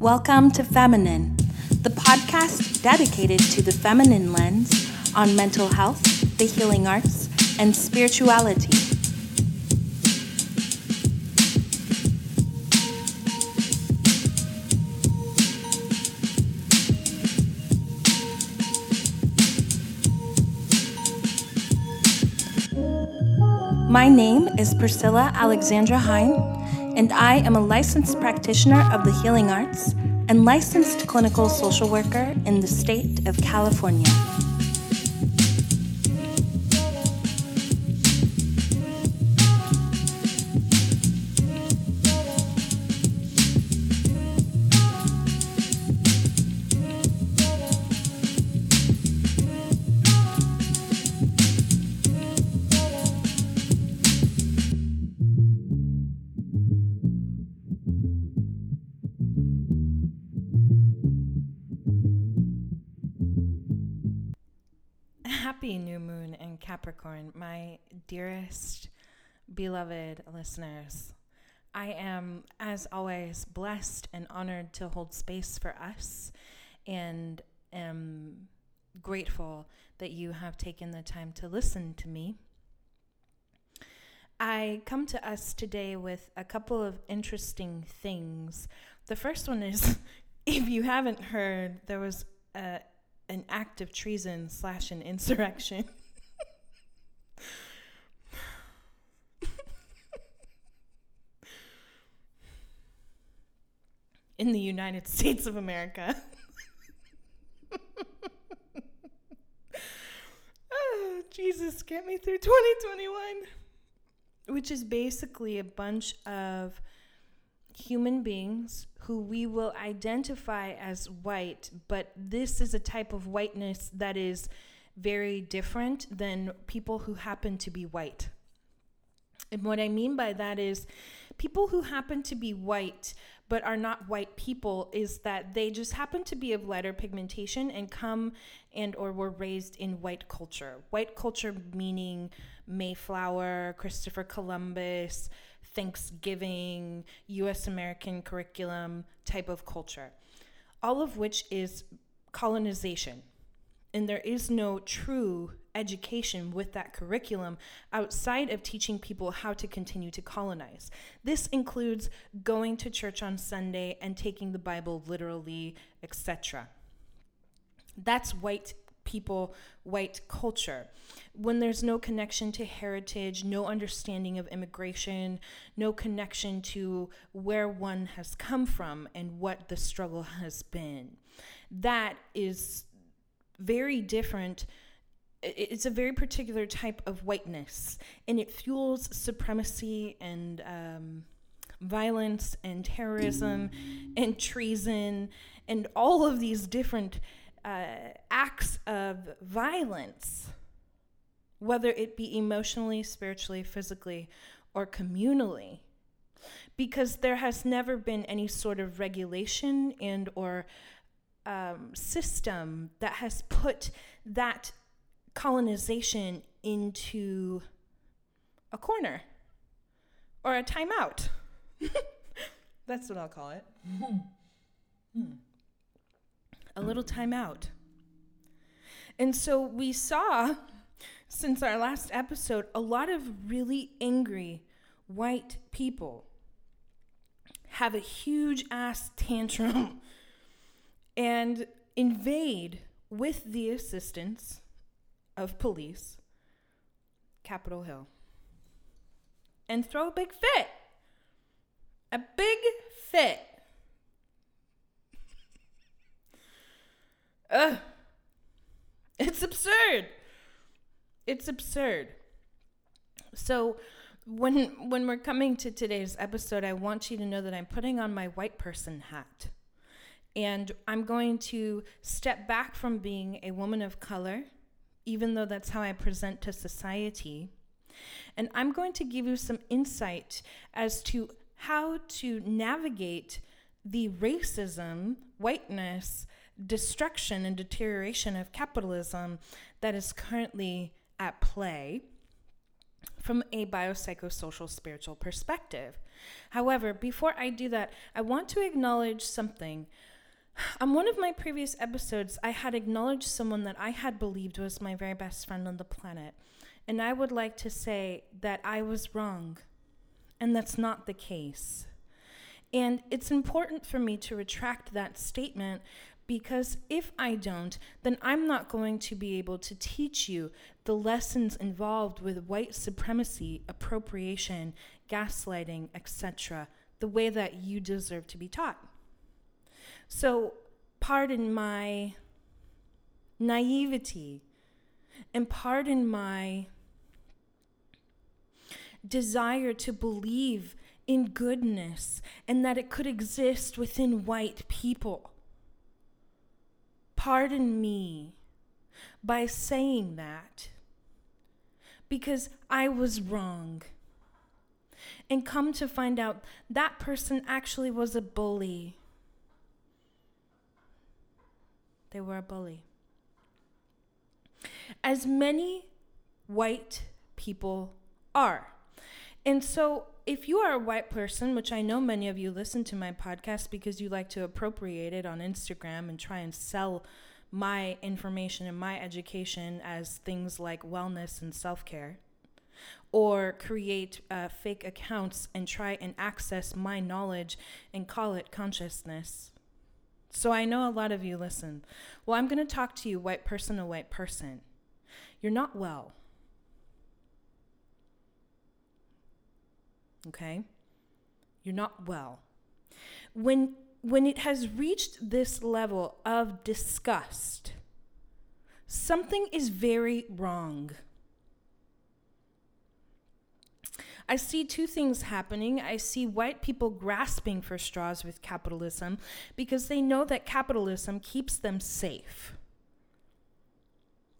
Welcome to Feminine, the podcast dedicated to the feminine lens on mental health, the healing arts, and spirituality. My name is Priscilla Alexandra Hine, and I am a licensed practitioner of the healing arts and licensed clinical social worker in the state of California. Capricorn, my dearest, beloved listeners. I am, as always, blessed and honored to hold space for us and am grateful that you have taken the time to listen to me. I come to us today with a couple of interesting things. The first one is if you haven't heard, there was a an act of treason slash an insurrection. in the United States of America. oh, Jesus, get me through 2021. Which is basically a bunch of human beings who we will identify as white, but this is a type of whiteness that is very different than people who happen to be white. And what I mean by that is people who happen to be white but are not white people is that they just happen to be of lighter pigmentation and come and or were raised in white culture. White culture meaning Mayflower, Christopher Columbus, Thanksgiving, US American curriculum type of culture, all of which is colonization. And there is no true education with that curriculum outside of teaching people how to continue to colonize. This includes going to church on Sunday and taking the Bible literally, etc. That's white people, white culture. When there's no connection to heritage, no understanding of immigration, no connection to where one has come from and what the struggle has been. That is very different it's a very particular type of whiteness and it fuels supremacy and um, violence and terrorism and treason and all of these different uh, acts of violence, whether it be emotionally, spiritually, physically, or communally, because there has never been any sort of regulation and or um, system that has put that colonization into a corner or a timeout. That's what I'll call it. hmm a little timeout. And so we saw, since our last episode, a lot of really angry white people have a huge ass tantrum and invade with the assistance of police Capitol Hill and throw a big fit. A big fit. Ugh. It's absurd. It's absurd. So when when we're coming to today's episode, I want you to know that I'm putting on my white person hat. And I'm going to step back from being a woman of color, even though that's how I present to society. And I'm going to give you some insight as to how to navigate the racism, whiteness, destruction and deterioration of capitalism that is currently at play from a biopsychosocial spiritual perspective. However, before I do that, I want to acknowledge something. On one of my previous episodes, I had acknowledged someone that I had believed was my very best friend on the planet. And I would like to say that I was wrong. And that's not the case. And it's important for me to retract that statement because if I don't, then I'm not going to be able to teach you the lessons involved with white supremacy, appropriation, gaslighting, etc., the way that you deserve to be taught. So, pardon my naivety and pardon my desire to believe in goodness and that it could exist within white people. Pardon me by saying that because I was wrong. And come to find out that person actually was a bully. They were a bully. As many white people are. And so if you are a white person, which I know many of you listen to my podcast because you like to appropriate it on Instagram and try and sell my information and my education as things like wellness and self care, or create uh, fake accounts and try and access my knowledge and call it consciousness. So I know a lot of you listen. Well, I'm going to talk to you, white person to white person. You're not well. okay? You're not well. When when it has reached this level of disgust, something is very wrong. I see two things happening. I see white people grasping for straws with capitalism because they know that capitalism keeps them safe.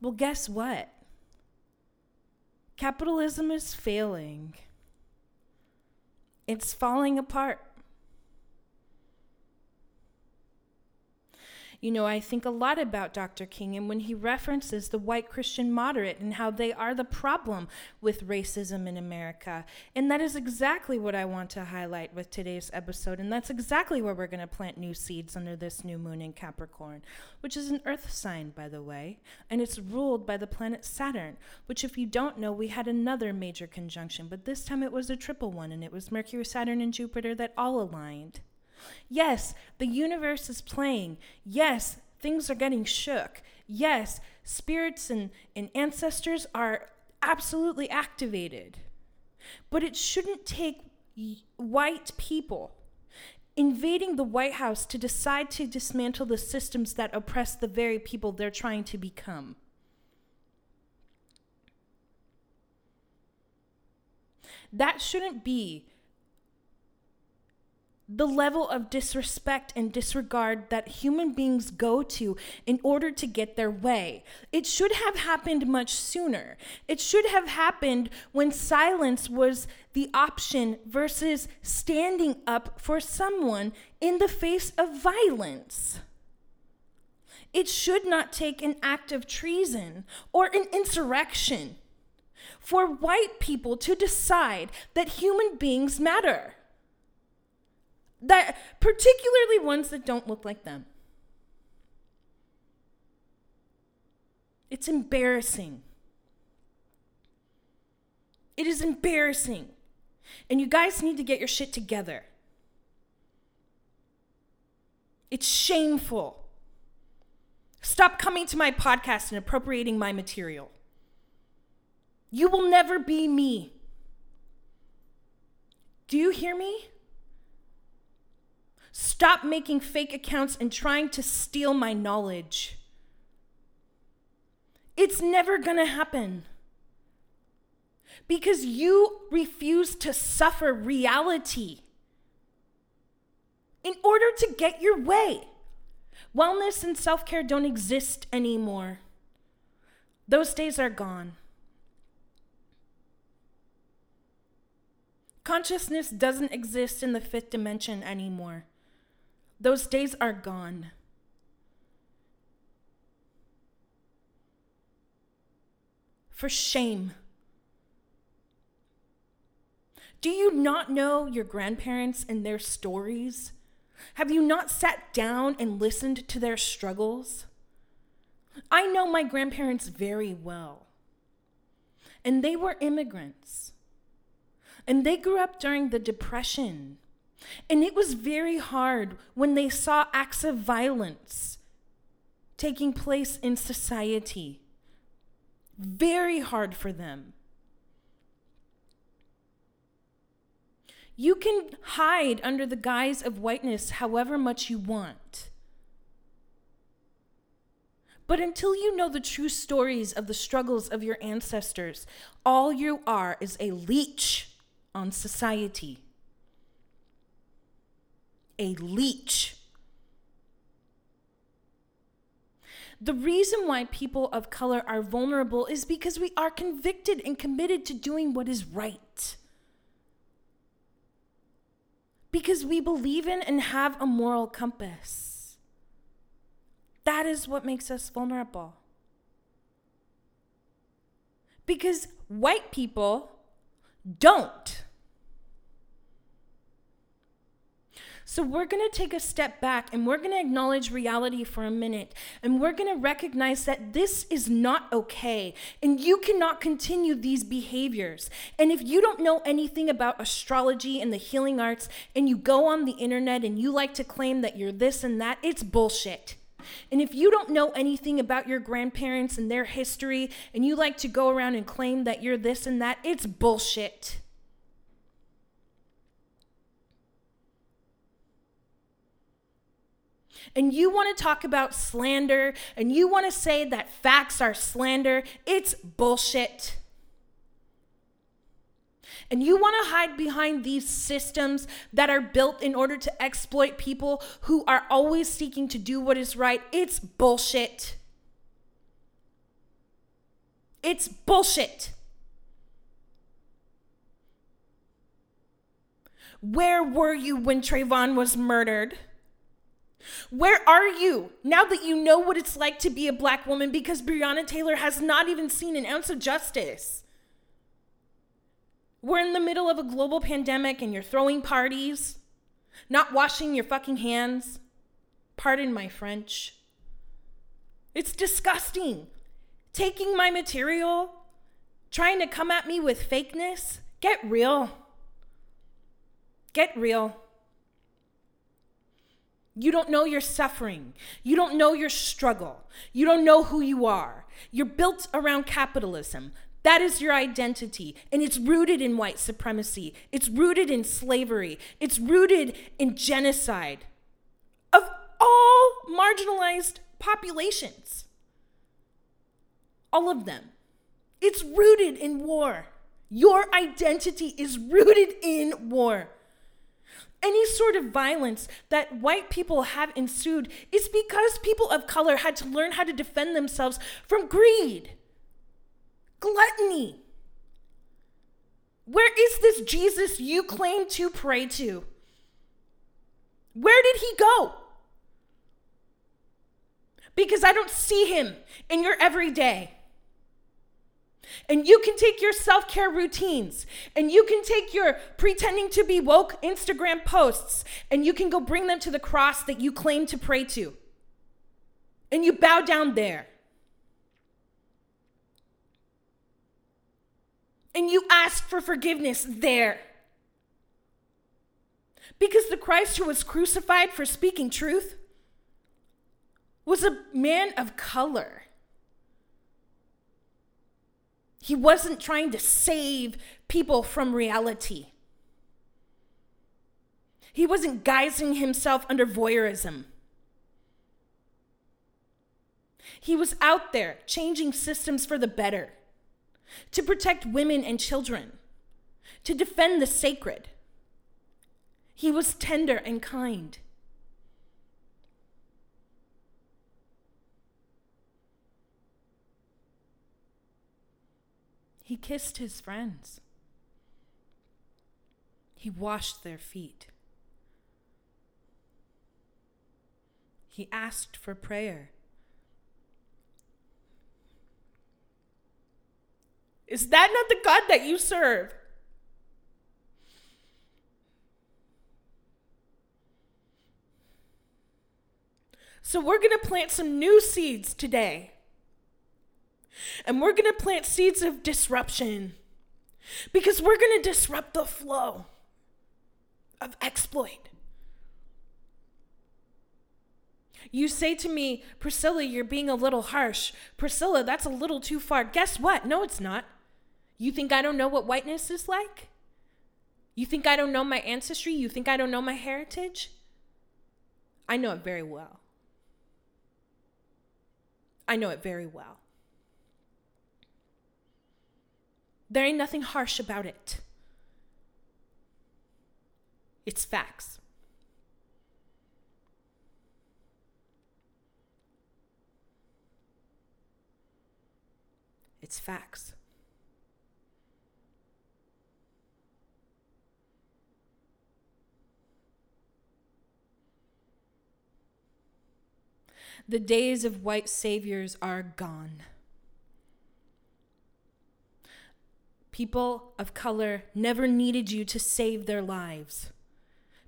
Well, guess what? Capitalism is failing. It's falling apart. You know, I think a lot about Dr. King and when he references the white Christian moderate and how they are the problem with racism in America. And that is exactly what I want to highlight with today's episode. And that's exactly where we're going to plant new seeds under this new moon in Capricorn, which is an earth sign, by the way. And it's ruled by the planet Saturn, which, if you don't know, we had another major conjunction, but this time it was a triple one, and it was Mercury, Saturn, and Jupiter that all aligned. Yes, the universe is playing. Yes, things are getting shook. Yes, spirits and, and ancestors are absolutely activated. But it shouldn't take white people invading the White House to decide to dismantle the systems that oppress the very people they're trying to become. That shouldn't be the level of disrespect and disregard that human beings go to in order to get their way. It should have happened much sooner. It should have happened when silence was the option versus standing up for someone in the face of violence. It should not take an act of treason or an insurrection for white people to decide that human beings matter that particularly ones that don't look like them. It's embarrassing. It is embarrassing. And you guys need to get your shit together. It's shameful. Stop coming to my podcast and appropriating my material. You will never be me. Do you hear me? Stop making fake accounts and trying to steal my knowledge. It's never gonna happen. Because you refuse to suffer reality in order to get your way. Wellness and self care don't exist anymore. Those days are gone. Consciousness doesn't exist in the fifth dimension anymore. Those days are gone. for shame. Do you not know your grandparents and their stories? Have you not sat down and listened to their struggles? I know my grandparents very well, and they were immigrants. And they grew up during the Depression. And it was very hard when they saw acts of violence taking place in society. Very hard for them. You can hide under the guise of whiteness however much you want. But until you know the true stories of the struggles of your ancestors, all you are is a leech on society. A leech. The reason why people of color are vulnerable is because we are convicted and committed to doing what is right because we believe in and have a moral compass. That is what makes us vulnerable. Because white people don't. So, we're going to take a step back and we're going to acknowledge reality for a minute. And we're going to recognize that this is not okay. And you cannot continue these behaviors. And if you don't know anything about astrology and the healing arts, and you go on the internet and you like to claim that you're this and that, it's bullshit. And if you don't know anything about your grandparents and their history, and you like to go around and claim that you're this and that, it's bullshit. And you want to talk about slander and you want to say that facts are slander, it's bullshit. And you want to hide behind these systems that are built in order to exploit people who are always seeking to do what is right. It's bullshit. It's bullshit. Where were you when Trayvon was murdered? Where are you now that you know what it's like to be a black woman because Breonna Taylor has not even seen an ounce of justice? We're in the middle of a global pandemic and you're throwing parties, not washing your fucking hands. Pardon my French. It's disgusting. Taking my material, trying to come at me with fakeness. Get real. Get real. You don't know your suffering. You don't know your struggle. You don't know who you are. You're built around capitalism. That is your identity. And it's rooted in white supremacy. It's rooted in slavery. It's rooted in genocide of all marginalized populations. All of them. It's rooted in war. Your identity is rooted in war any sort of violence that white people have ensued is because people of color had to learn how to defend themselves from greed, gluttony. Where is this Jesus you claim to pray to? Where did he go? Because I don't see him in your everyday. And you can take your self care routines and you can take your pretending to be woke Instagram posts and you can go bring them to the cross that you claim to pray to. And you bow down there. And you ask for forgiveness there. Because the Christ who was crucified for speaking truth was a man of color. He wasn't trying to save people from reality. He wasn't guising himself under voyeurism. He was out there changing systems for the better, to protect women and children, to defend the sacred. He was tender and kind. He kissed his friends. He washed their feet. He asked for prayer. Is that not the God that you serve? So, we're going to plant some new seeds today. And we're going to plant seeds of disruption because we're going to disrupt the flow of exploit. You say to me, Priscilla, you're being a little harsh. Priscilla, that's a little too far. Guess what? No, it's not. You think I don't know what whiteness is like? You think I don't know my ancestry? You think I don't know my heritage? I know it very well. I know it very well. There ain't nothing harsh about it. It's facts. It's facts. The days of white saviors are gone. People of color never needed you to save their lives,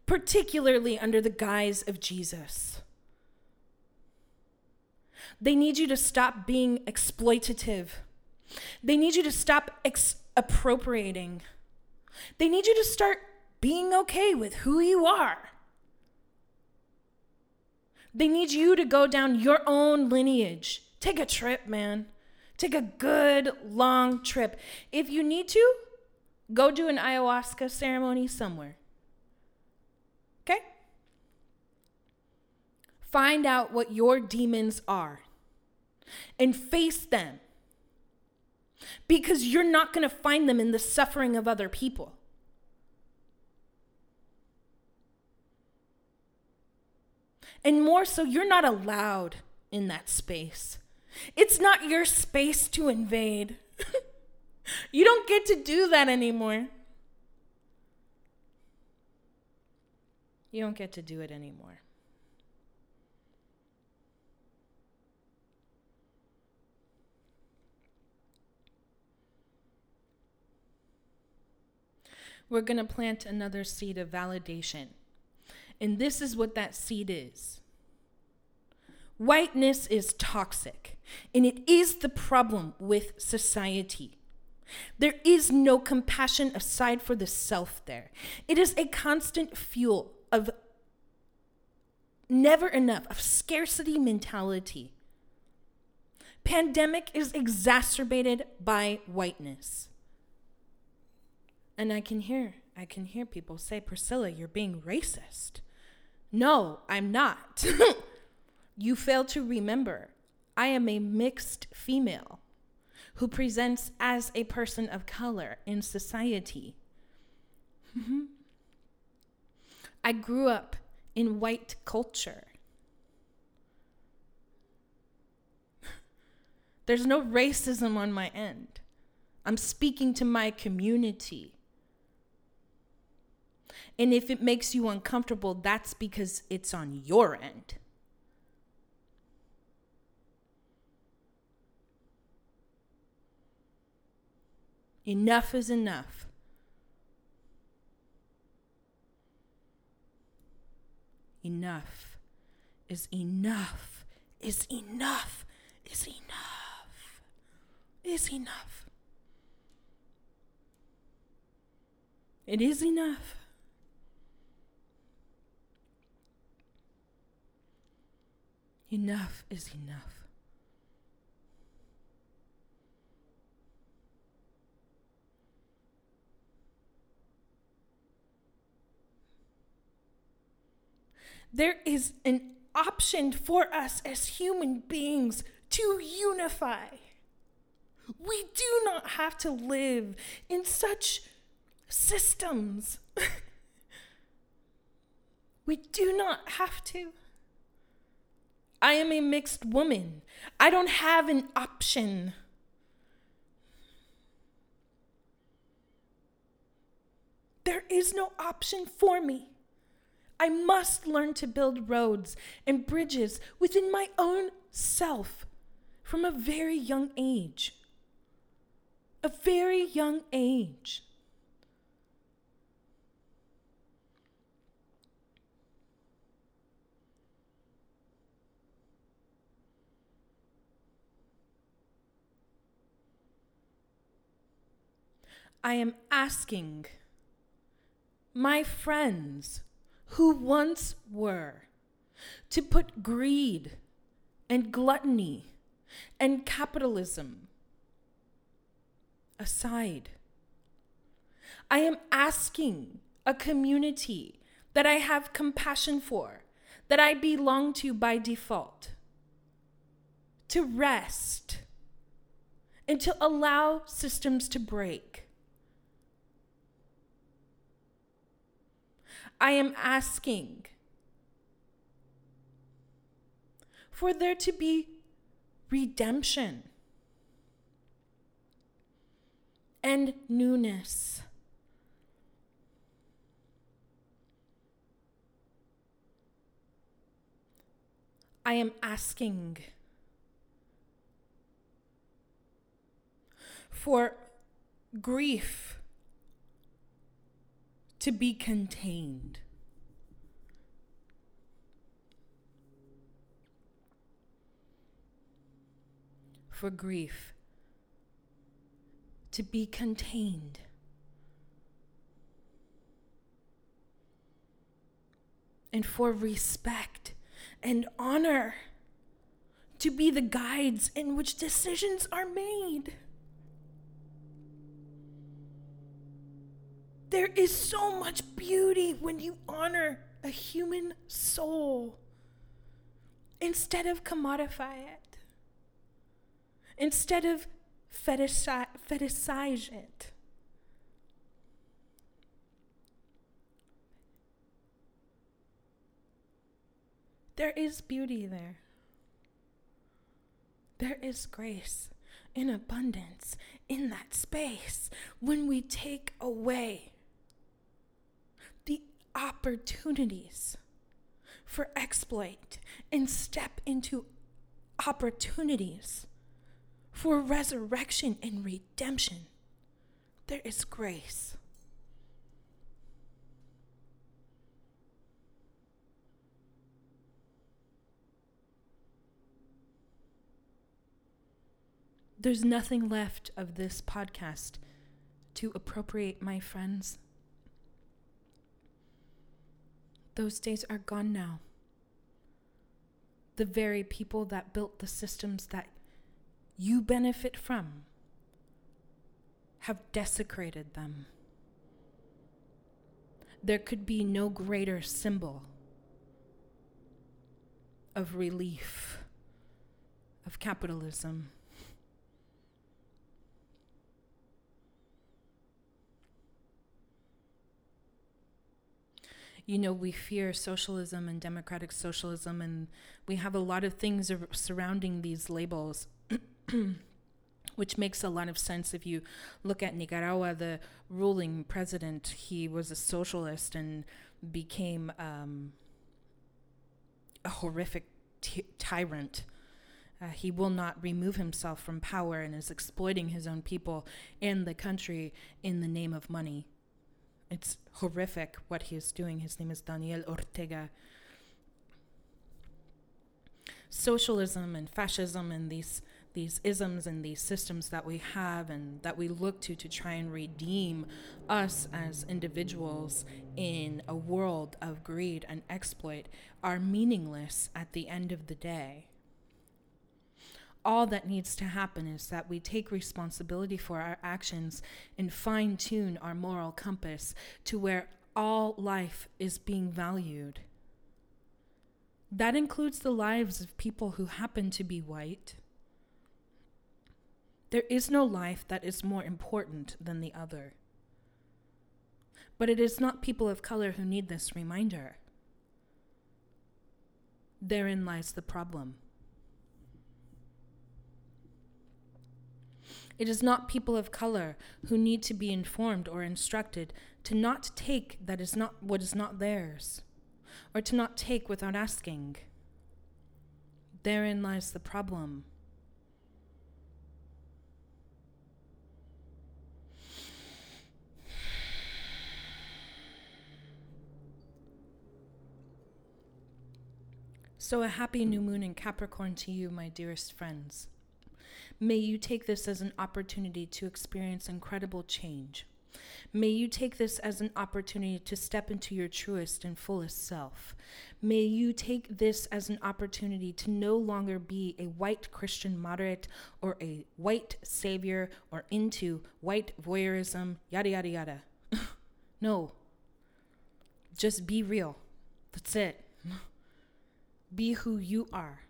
particularly under the guise of Jesus. They need you to stop being exploitative they need you to stop ex- appropriating. They need you to start being okay with who you are. They need you to go down your own lineage. Take a trip, man. Take a good long trip. If you need to, go do an ayahuasca ceremony somewhere. Okay? Find out what your demons are and face them because you're not going to find them in the suffering of other people. And more so, you're not allowed in that space. It's not your space to invade. you don't get to do that anymore. You don't get to do it anymore. we're going to plant another seed of validation. And this is what that seed is whiteness is toxic, and it is the problem with society. There is no compassion aside for the self there. It is a constant fuel of never enough, of scarcity mentality. Pandemic is exacerbated by whiteness. And I can hear, I can hear people say, Priscilla, you're being racist. No, I'm not. you fail to remember, I am a mixed female who presents as a person of color in society. I grew up in white culture. There's no racism on my end. I'm speaking to my community. And if it makes you uncomfortable, that's because it's on your end. Enough is enough. Enough is enough, is enough, is enough, is enough. It is enough. Enough is enough. There is an option for us as human beings to unify. We do not have to live in such systems. we do not have to. I am a mixed woman. I don't have an option. There is no option for me. I must learn to build roads and bridges within my own self from a very young age. a very young age. I am asking my friends who once were to put greed and gluttony and capitalism aside. I am asking a community that I have compassion for, that I belong to by default, to rest and to allow systems to break. I am asking for there to be redemption and newness. I am asking for grief to be contained. For grief to be contained. And for respect and honor to be the guides in which decisions are made. There is so much beauty when you honor a human soul instead of commodify it, instead of fetishize, fetishize it. There is beauty there. There is grace in abundance in that space when we take away opportunities for exploit and step into opportunities for resurrection and redemption. There is grace. There's nothing left of this podcast to appropriate, my friends. Those days are gone now. The very people that built the systems that you benefit from have desecrated them. There could be no greater symbol of relief of capitalism you know, we fear socialism and democratic socialism, and we have a lot of things surrounding these labels. which makes a lot of sense if you look at Nicaragua, the ruling president, he was a socialist and became um, a horrific tyrant. Uh, he will not remove himself from power and is exploiting his own people and the country in the name of money. It's horrific what he is doing. His name is Daniel Ortega. Socialism and fascism and these these isms and these systems that we have and that we look to to try and redeem us as individuals in a world of greed and exploit are meaningless at the end of the day all that needs to happen is that we take responsibility for our actions and fine tune our moral compass to where all life is being valued. That includes the lives of people who happen to be white. There is no life that is more important than the other. But it is not people of color who need this reminder. Therein lies the problem. It is not people of color who need to be informed or instructed to not take that is not what is not theirs, or to not take without asking. Therein lies the problem. So, a happy new moon in Capricorn to you, my dearest friends. May you take this as an opportunity to experience incredible change. May you take this as an opportunity to step into your truest and fullest self. May you take this as an opportunity to no longer be a white Christian moderate or a white savior or into white voyeurism, yada, yada, yada. no. Just be real. That's it. Be who you are.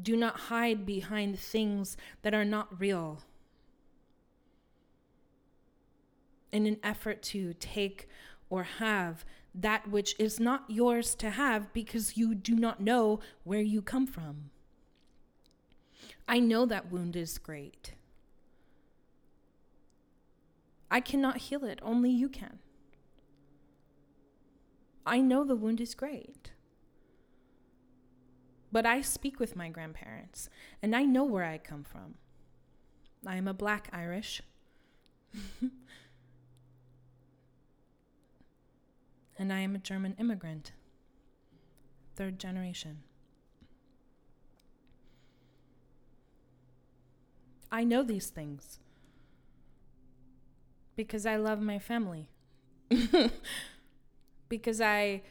Do not hide behind things that are not real in an effort to take or have that which is not yours to have because you do not know where you come from. I know that wound is great. I cannot heal it, only you can. I know the wound is great. But I speak with my grandparents, and I know where I come from. I am a black Irish. and I am a German immigrant, third generation. I know these things because I love my family. because I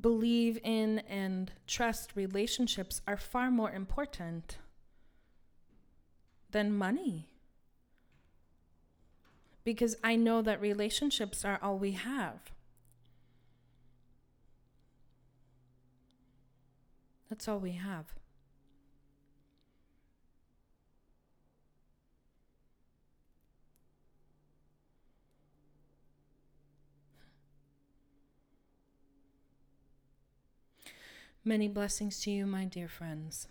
believe in and trust relationships are far more important than money. Because I know that relationships are all we have. That's all we have. Many blessings to you, my dear friends.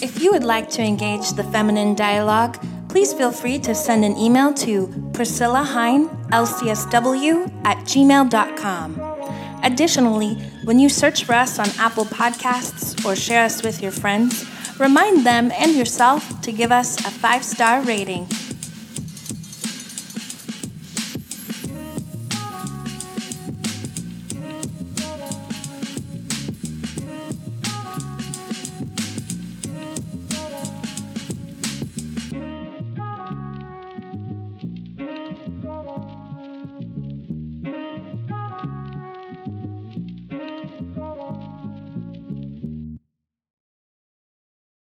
If you would like to engage the feminine dialogue, please feel free to send an email to Priscilla Hine, LCSW at gmail.com. Additionally, when you search for us on Apple Podcasts or share us with your friends, remind them and yourself to give us a five star rating.